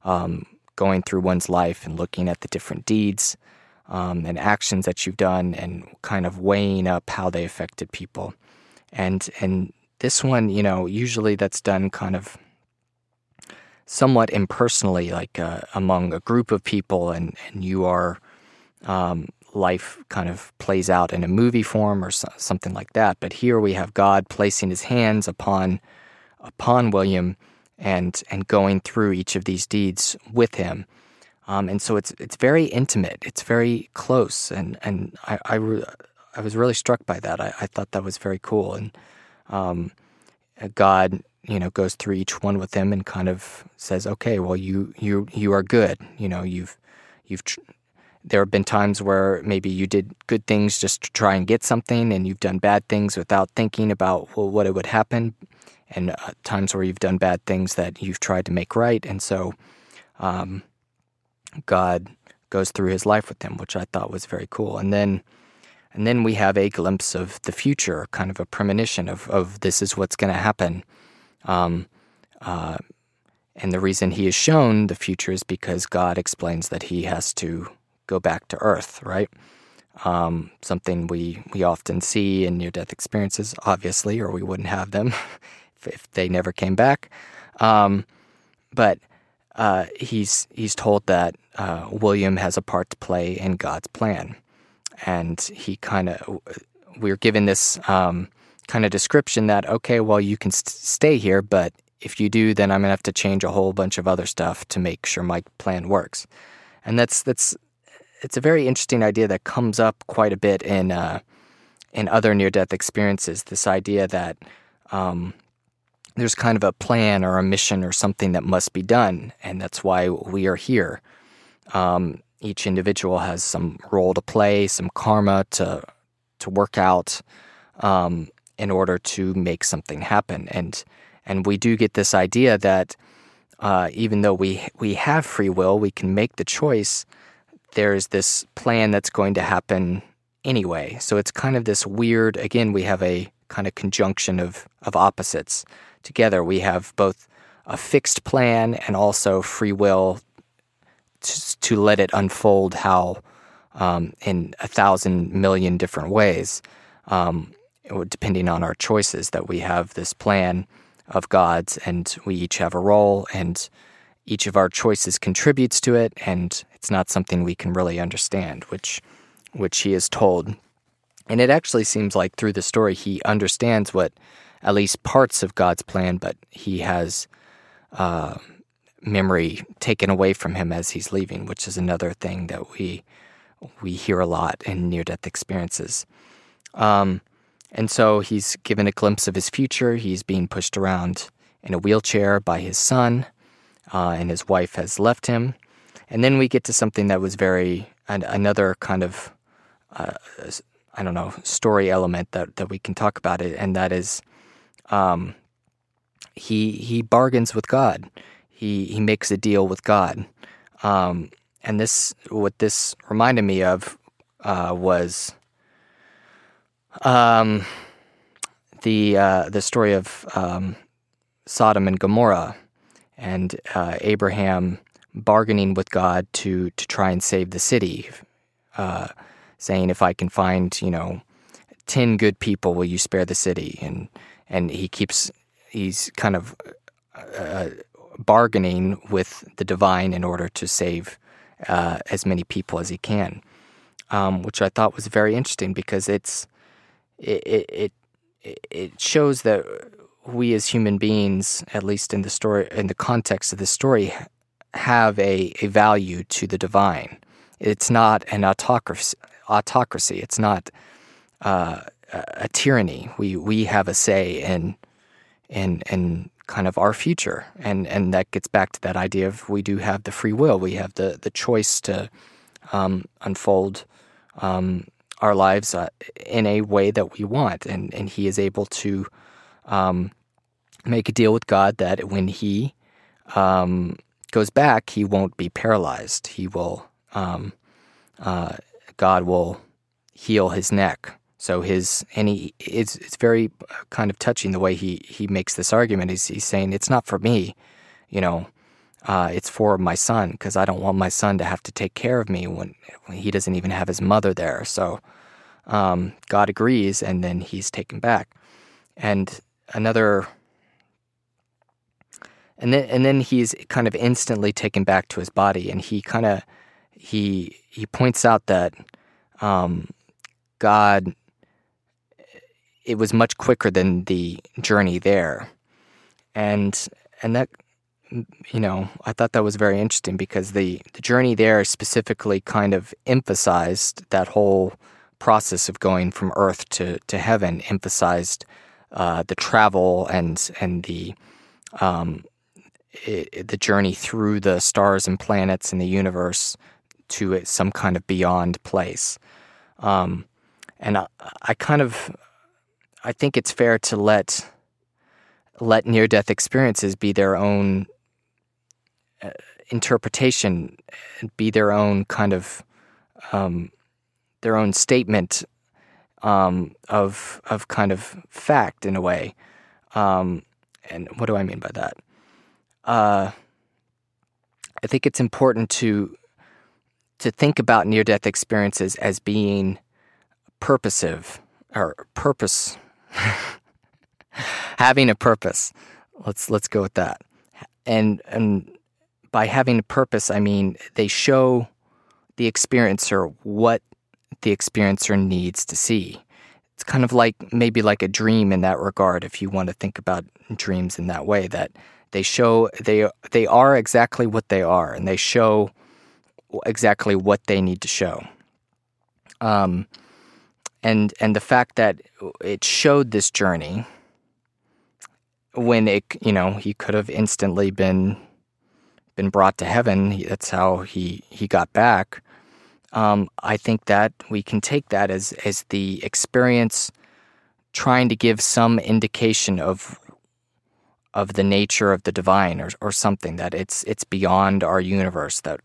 Um, going through one's life and looking at the different deeds um, and actions that you've done and kind of weighing up how they affected people. And and this one, you know, usually that's done kind of somewhat impersonally, like uh, among a group of people, and and you are um, life kind of plays out in a movie form or so, something like that. But here we have God placing His hands upon upon William and and going through each of these deeds with him. Um, and so it's it's very intimate. It's very close, and and I I, re- I was really struck by that. I, I thought that was very cool, and um, God you know goes through each one with him and kind of says, okay, well you you you are good. You know you've you've tr- there have been times where maybe you did good things just to try and get something, and you've done bad things without thinking about well, what it would happen and uh, times where you've done bad things that you've tried to make right. And so um, God goes through his life with him, which I thought was very cool. And then and then we have a glimpse of the future, kind of a premonition of, of this is what's going to happen. Um, uh, and the reason he is shown the future is because God explains that he has to go back to earth, right? Um, something we, we often see in near death experiences, obviously, or we wouldn't have them. if they never came back. Um, but uh, he's he's told that uh, William has a part to play in God's plan, and he kind of we're given this um, kind of description that okay, well you can st- stay here, but if you do, then I'm gonna have to change a whole bunch of other stuff to make sure my plan works, and that's that's it's a very interesting idea that comes up quite a bit in uh, in other near death experiences. This idea that um, there's kind of a plan or a mission or something that must be done, and that's why we are here. Um, each individual has some role to play, some karma to to work out um, in order to make something happen, and and we do get this idea that uh, even though we we have free will, we can make the choice. There's this plan that's going to happen anyway. So it's kind of this weird. Again, we have a kind of conjunction of of opposites together. We have both a fixed plan and also free will to, to let it unfold how um, in a thousand million different ways, um, depending on our choices. That we have this plan of God's, and we each have a role, and each of our choices contributes to it, and it's not something we can really understand, which which he is told. And it actually seems like through the story he understands what at least parts of God's plan, but he has uh, memory taken away from him as he's leaving, which is another thing that we we hear a lot in near death experiences. Um, and so he's given a glimpse of his future. He's being pushed around in a wheelchair by his son, uh, and his wife has left him. And then we get to something that was very an, another kind of uh, I don't know story element that that we can talk about it, and that is, um, he he bargains with God. He he makes a deal with God, um, and this what this reminded me of uh, was um, the uh, the story of um, Sodom and Gomorrah, and uh, Abraham bargaining with God to to try and save the city, uh, saying, "If I can find, you know, ten good people, will you spare the city?" And and he keeps he's kind of uh, bargaining with the divine in order to save uh, as many people as he can, um, which I thought was very interesting because it's it it it shows that we as human beings, at least in the story in the context of the story, have a, a value to the divine. It's not an autocracy. Autocracy. It's not uh, a tyranny. We we have a say in in in kind of our future, and and that gets back to that idea of we do have the free will. We have the the choice to um, unfold um, our lives uh, in a way that we want, and and He is able to um, make a deal with God that when He um, goes back, He won't be paralyzed. He will um, uh, God will heal his neck. So his and he it's it's very kind of touching the way he he makes this argument. He's he's saying it's not for me, you know. Uh, it's for my son because I don't want my son to have to take care of me when, when he doesn't even have his mother there. So um, God agrees, and then he's taken back. And another, and then and then he's kind of instantly taken back to his body, and he kind of he he points out that um, God it was much quicker than the journey there, and and that you know I thought that was very interesting because the the journey there specifically kind of emphasized that whole process of going from earth to, to heaven emphasized uh, the travel and and the um, it, the journey through the stars and planets in the universe to some kind of beyond place. Um, and I, I, kind of I think it's fair to let let near death experiences be their own uh, interpretation, be their own kind of um, their own statement um, of of kind of fact in a way. Um, and what do I mean by that? Uh, I think it's important to to think about near death experiences as being purposive or purpose having a purpose. Let's let's go with that. And and by having a purpose, I mean they show the experiencer what the experiencer needs to see. It's kind of like maybe like a dream in that regard if you want to think about dreams in that way that they show they they are exactly what they are and they show exactly what they need to show. Um, and and the fact that it showed this journey when it you know he could have instantly been been brought to heaven that's how he he got back um, I think that we can take that as as the experience trying to give some indication of of the nature of the divine or or something that it's it's beyond our universe that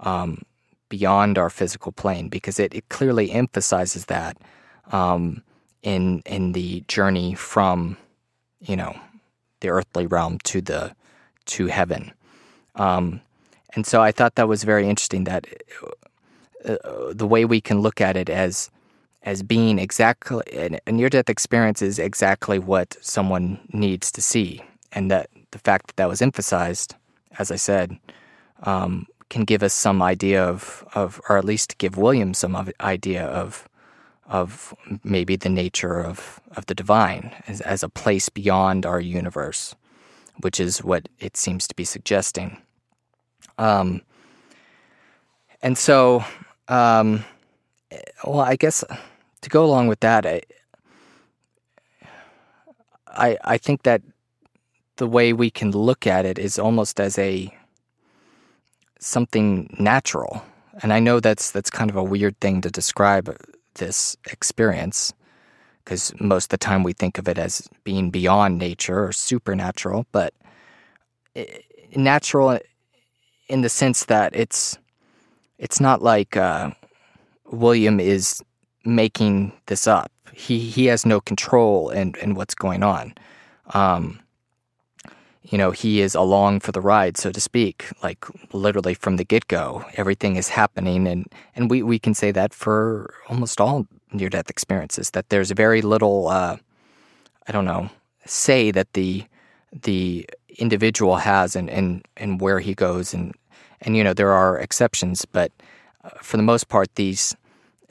um, beyond our physical plane because it, it clearly emphasizes that um, in in the journey from you know the earthly realm to the to heaven. Um, and so I thought that was very interesting that uh, the way we can look at it as as being exactly a near death experience is exactly what someone needs to see, and that the fact that that was emphasized, as I said, um, can give us some idea of of, or at least give William some idea of of maybe the nature of of the divine as, as a place beyond our universe, which is what it seems to be suggesting. Um, and so um, well, I guess to go along with that, I, I I think that the way we can look at it is almost as a something natural. And I know that's that's kind of a weird thing to describe this experience because most of the time we think of it as being beyond nature or supernatural, but natural in the sense that it's it's not like uh, William is making this up. He he has no control in, in what's going on. Um, you know, he is along for the ride, so to speak, like literally from the get go. Everything is happening and, and we, we can say that for almost all near death experiences, that there's very little uh, I don't know, say that the the individual has and, and, and where he goes and and you know there are exceptions, but uh, for the most part, these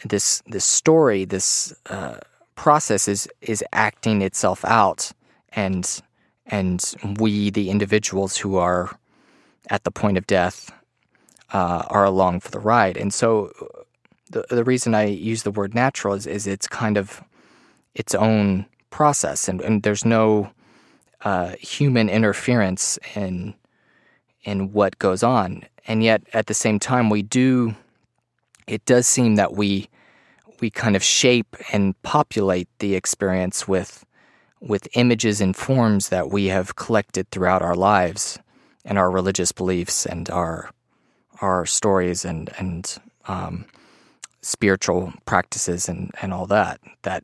this this story, this uh, process is is acting itself out, and and we, the individuals who are at the point of death, uh, are along for the ride. And so, the the reason I use the word natural is is it's kind of its own process, and, and there's no uh, human interference in in what goes on. And yet, at the same time, we do. It does seem that we we kind of shape and populate the experience with with images and forms that we have collected throughout our lives and our religious beliefs and our our stories and and um, spiritual practices and and all that that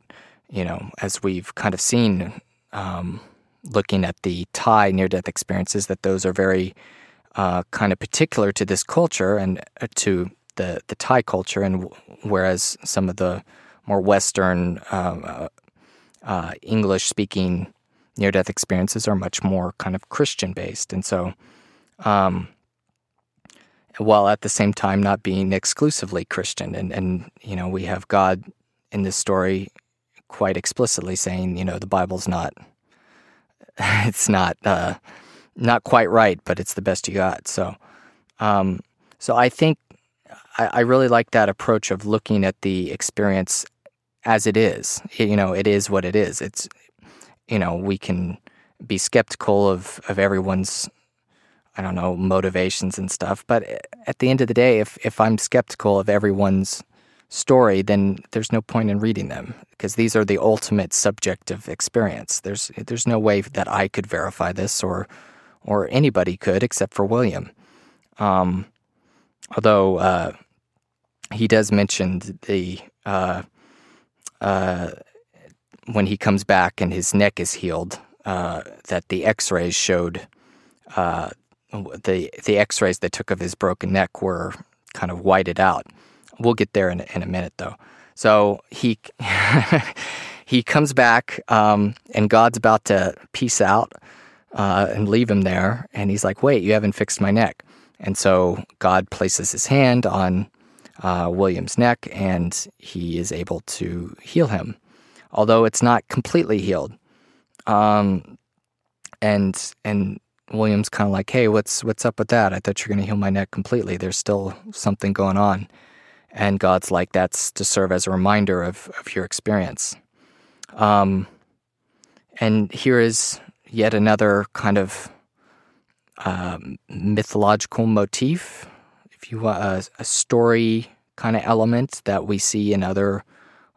you know as we've kind of seen um, looking at the Thai near death experiences that those are very uh, kind of particular to this culture and uh, to the the Thai culture, and whereas some of the more Western um, uh, uh, English speaking near death experiences are much more kind of Christian based, and so. Um, while at the same time not being exclusively Christian, and and you know we have God in this story quite explicitly saying, you know, the Bible's not, it's not uh, not quite right, but it's the best you got. So, um, so I think I, I, really like that approach of looking at the experience as it is. It, you know, it is what it is. It's, you know, we can be skeptical of of everyone's, I don't know, motivations and stuff. But at the end of the day, if if I'm skeptical of everyone's story, then there's no point in reading them because these are the ultimate subjective experience. There's there's no way that I could verify this or or anybody could except for William. Um, although uh, he does mention the uh, uh, when he comes back and his neck is healed, uh, that the X-rays showed uh, the the X-rays they took of his broken neck were kind of whited out. We'll get there in, in a minute, though. So he he comes back, um, and God's about to peace out uh, and leave him there. And he's like, wait, you haven't fixed my neck. And so God places his hand on uh, William's neck and he is able to heal him, although it's not completely healed. Um, and and William's kind of like, hey, what's what's up with that? I thought you're going to heal my neck completely. There's still something going on. And God's like, that's to serve as a reminder of, of your experience. Um, and here is yet another kind of uh, mythological motif, if you want, a, a story kind of element that we see in other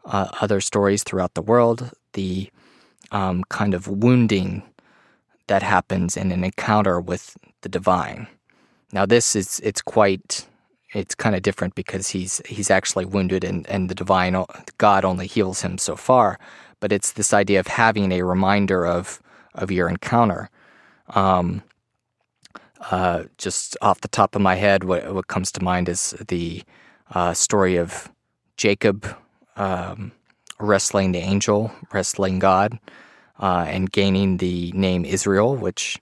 uh, other stories throughout the world. The um, kind of wounding that happens in an encounter with the divine. Now, this is it's quite it's kind of different because he's he's actually wounded and, and the divine God only heals him so far. But it's this idea of having a reminder of of your encounter. Um, uh, just off the top of my head, what, what comes to mind is the uh, story of Jacob um, wrestling the angel, wrestling God, uh, and gaining the name Israel, which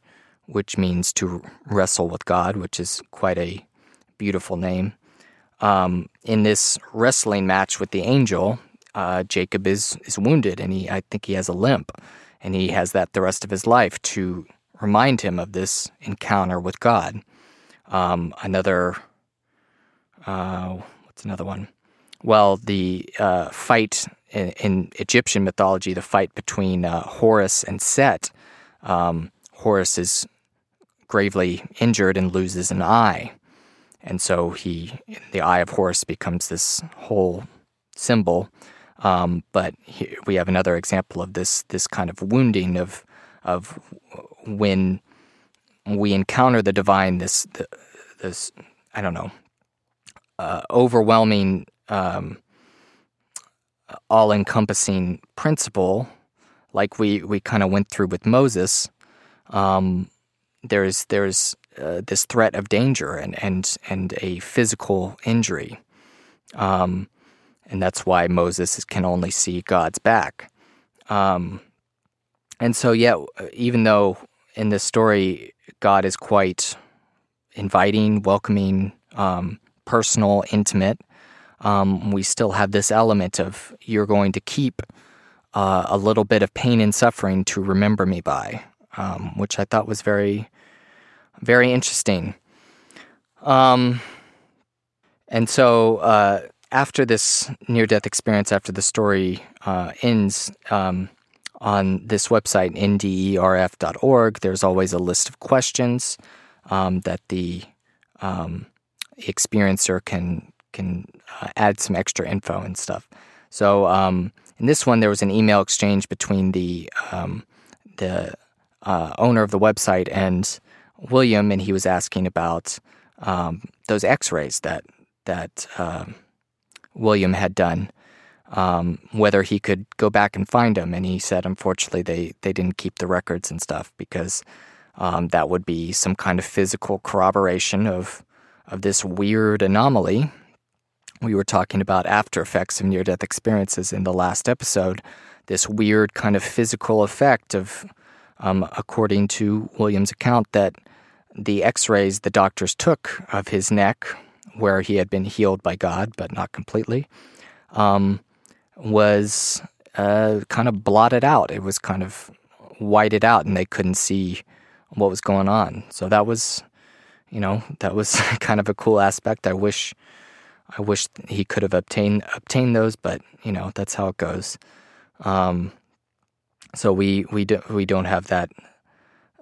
which means to wrestle with God, which is quite a beautiful name. Um, in this wrestling match with the angel, uh, Jacob is is wounded, and he I think he has a limp and he has that the rest of his life to remind him of this encounter with God. Um, another, uh, what's another one? Well, the uh, fight in, in Egyptian mythology, the fight between uh, Horus and Set. Um, Horus is gravely injured and loses an eye. And so he, the eye of Horus becomes this whole symbol. Um, but here we have another example of this this kind of wounding of of when we encounter the divine. This this I don't know uh, overwhelming, um, all encompassing principle, like we we kind of went through with Moses. Um, there's there's uh, this threat of danger and and and a physical injury, um, and that's why Moses can only see God's back. Um, and so, yeah, even though in this story God is quite inviting, welcoming, um, personal, intimate, um, we still have this element of you're going to keep uh, a little bit of pain and suffering to remember me by, um, which I thought was very very interesting. Um, and so uh, after this near death experience, after the story uh, ends um, on this website, nderf.org, there's always a list of questions um, that the um, experiencer can can uh, add some extra info and stuff. So um, in this one, there was an email exchange between the um, the uh, owner of the website and William, and he was asking about um, those X-rays that that William had done, um, whether he could go back and find them. And he said, unfortunately, they they didn't keep the records and stuff because um, that would be some kind of physical corroboration of of this weird anomaly. We were talking about after effects of near death experiences in the last episode. This weird kind of physical effect of, um, according to William's account, that the x rays the doctors took of his neck, where he had been healed by God, but not completely, um, was uh, kind of blotted out. It was kind of whited out, and they couldn't see what was going on. So that was, you know, that was kind of a cool aspect. I wish, I wish he could have obtained obtained those, but you know, that's how it goes. Um, so we we do, we don't have that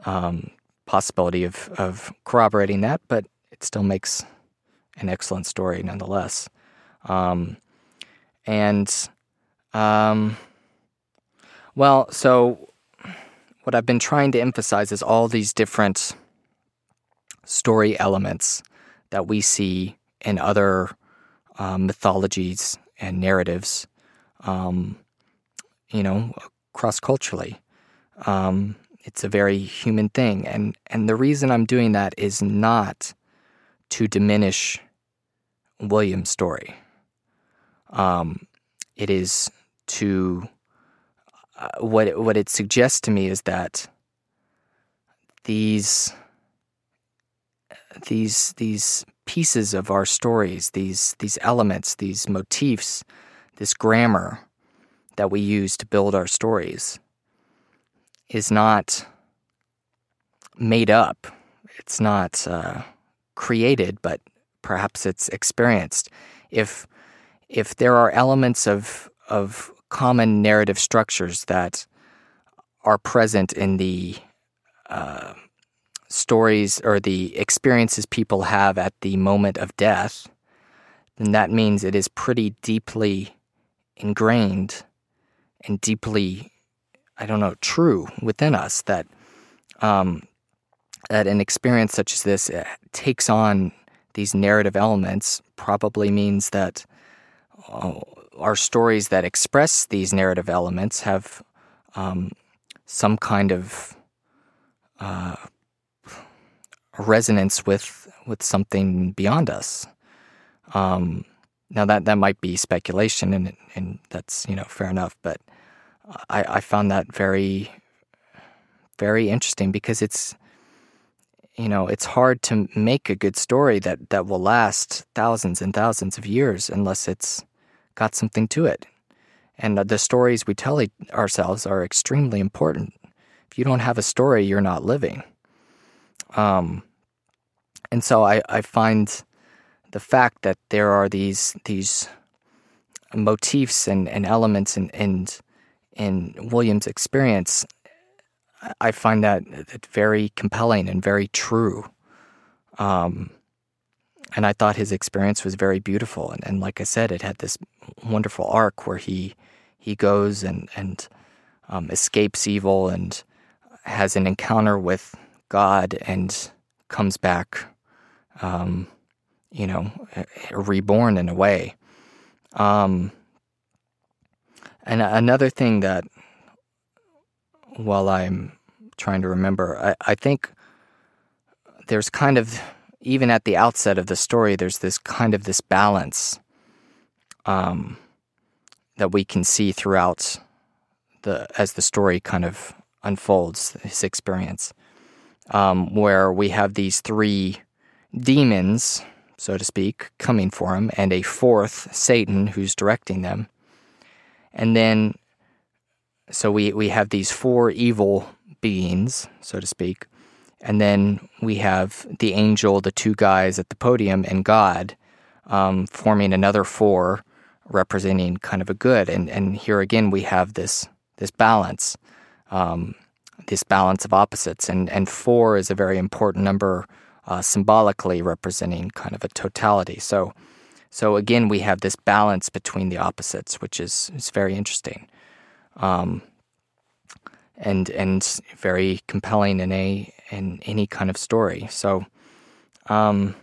um, possibility of, of corroborating that, but it still makes an excellent story nonetheless. Um, and, um, well, so what I've been trying to emphasize is all these different story elements that we see in other um, mythologies and narratives, um, you know, cross culturally. Um, it's a very human thing. And, and the reason I'm doing that is not to diminish William's story. Um, it is to uh, what it, what it suggests to me is that these these these pieces of our stories, these these elements, these motifs, this grammar that we use to build our stories is not made up. It's not uh, created, but perhaps it's experienced. If if there are elements of of common narrative structures that are present in the uh, stories or the experiences people have at the moment of death, then that means it is pretty deeply ingrained and deeply I don't know, true within us that um, that an experience such as this uh, takes on these narrative elements probably means that uh, our stories that express these narrative elements have um, some kind of uh, resonance with with something beyond us. Um, now that that might be speculation, and and that's you know fair enough, but I, I found that very, very interesting because it's, you know, it's hard to make a good story that, that will last thousands and thousands of years unless it's got something to it. And the stories we tell ourselves are extremely important. If you don't have a story, you're not living. Um, and so I, I find the fact that there are these these motifs and, and elements in, in in William's experience, I find that very compelling and very true. Um, and I thought his experience was very beautiful. And, and like I said, it had this wonderful arc where he he goes and and um, escapes evil and has an encounter with God and comes back, um, you know, reborn in a way. Um, and another thing that, while I'm trying to remember, I, I think there's kind of even at the outset of the story, there's this kind of this balance um, that we can see throughout the as the story kind of unfolds, his experience, um, where we have these three demons, so to speak, coming for him, and a fourth Satan who's directing them, and then so we we have these four evil beings, so to speak and then we have the angel, the two guys at the podium, and God um, forming another four, representing kind of a good. And and here again we have this this balance, um, this balance of opposites. And and four is a very important number, uh, symbolically representing kind of a totality. So. So again, we have this balance between the opposites, which is, is very interesting. Um, and and very compelling in a in any kind of story. So, um,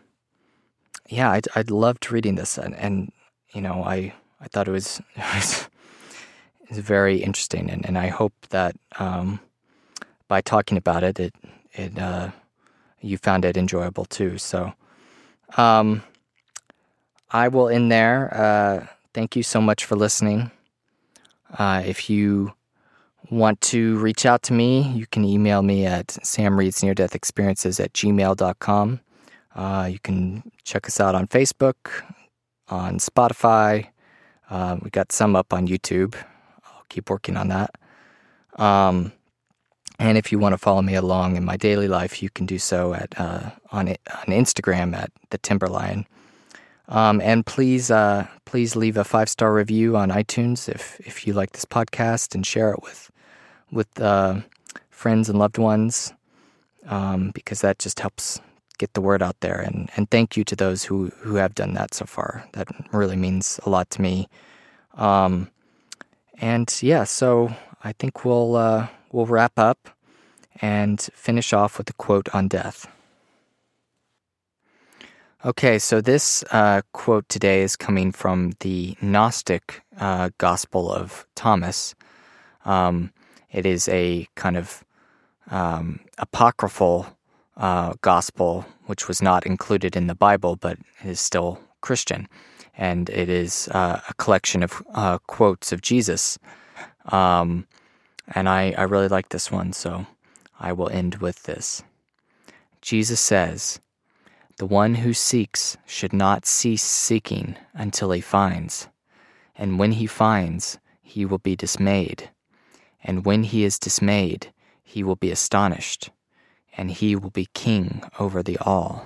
yeah, I I loved reading this, and, and you know, I I thought it was it was, it was very interesting, and, and I hope that um, by talking about it, it it uh, you found it enjoyable too. So, um, I will end there. Uh, thank you so much for listening. Uh, if you want to reach out to me, you can email me at samreadsneardeathexperiences at gmail.com. Uh, you can check us out on Facebook, on Spotify. Uh, we got some up on YouTube. I'll keep working on that. Um, and if you want to follow me along in my daily life, you can do so at uh, on on Instagram at the Timberlion. Um, and please, uh, please leave a five star review on iTunes if if you like this podcast, and share it with with uh, friends and loved ones um, because that just helps get the word out there. And, and thank you to those who, who have done that so far. That really means a lot to me. Um, and yeah, so I think we'll uh, we'll wrap up and finish off with a quote on death. Okay, so this uh, quote today is coming from the Gnostic uh, Gospel of Thomas. Um, it is a kind of um, apocryphal uh, gospel, which was not included in the Bible, but is still Christian. And it is uh, a collection of uh, quotes of Jesus. Um, and I, I really like this one, so I will end with this. Jesus says, The one who seeks should not cease seeking until he finds. And when he finds, he will be dismayed and when he is dismayed, he will be astonished, and he will be king over the all.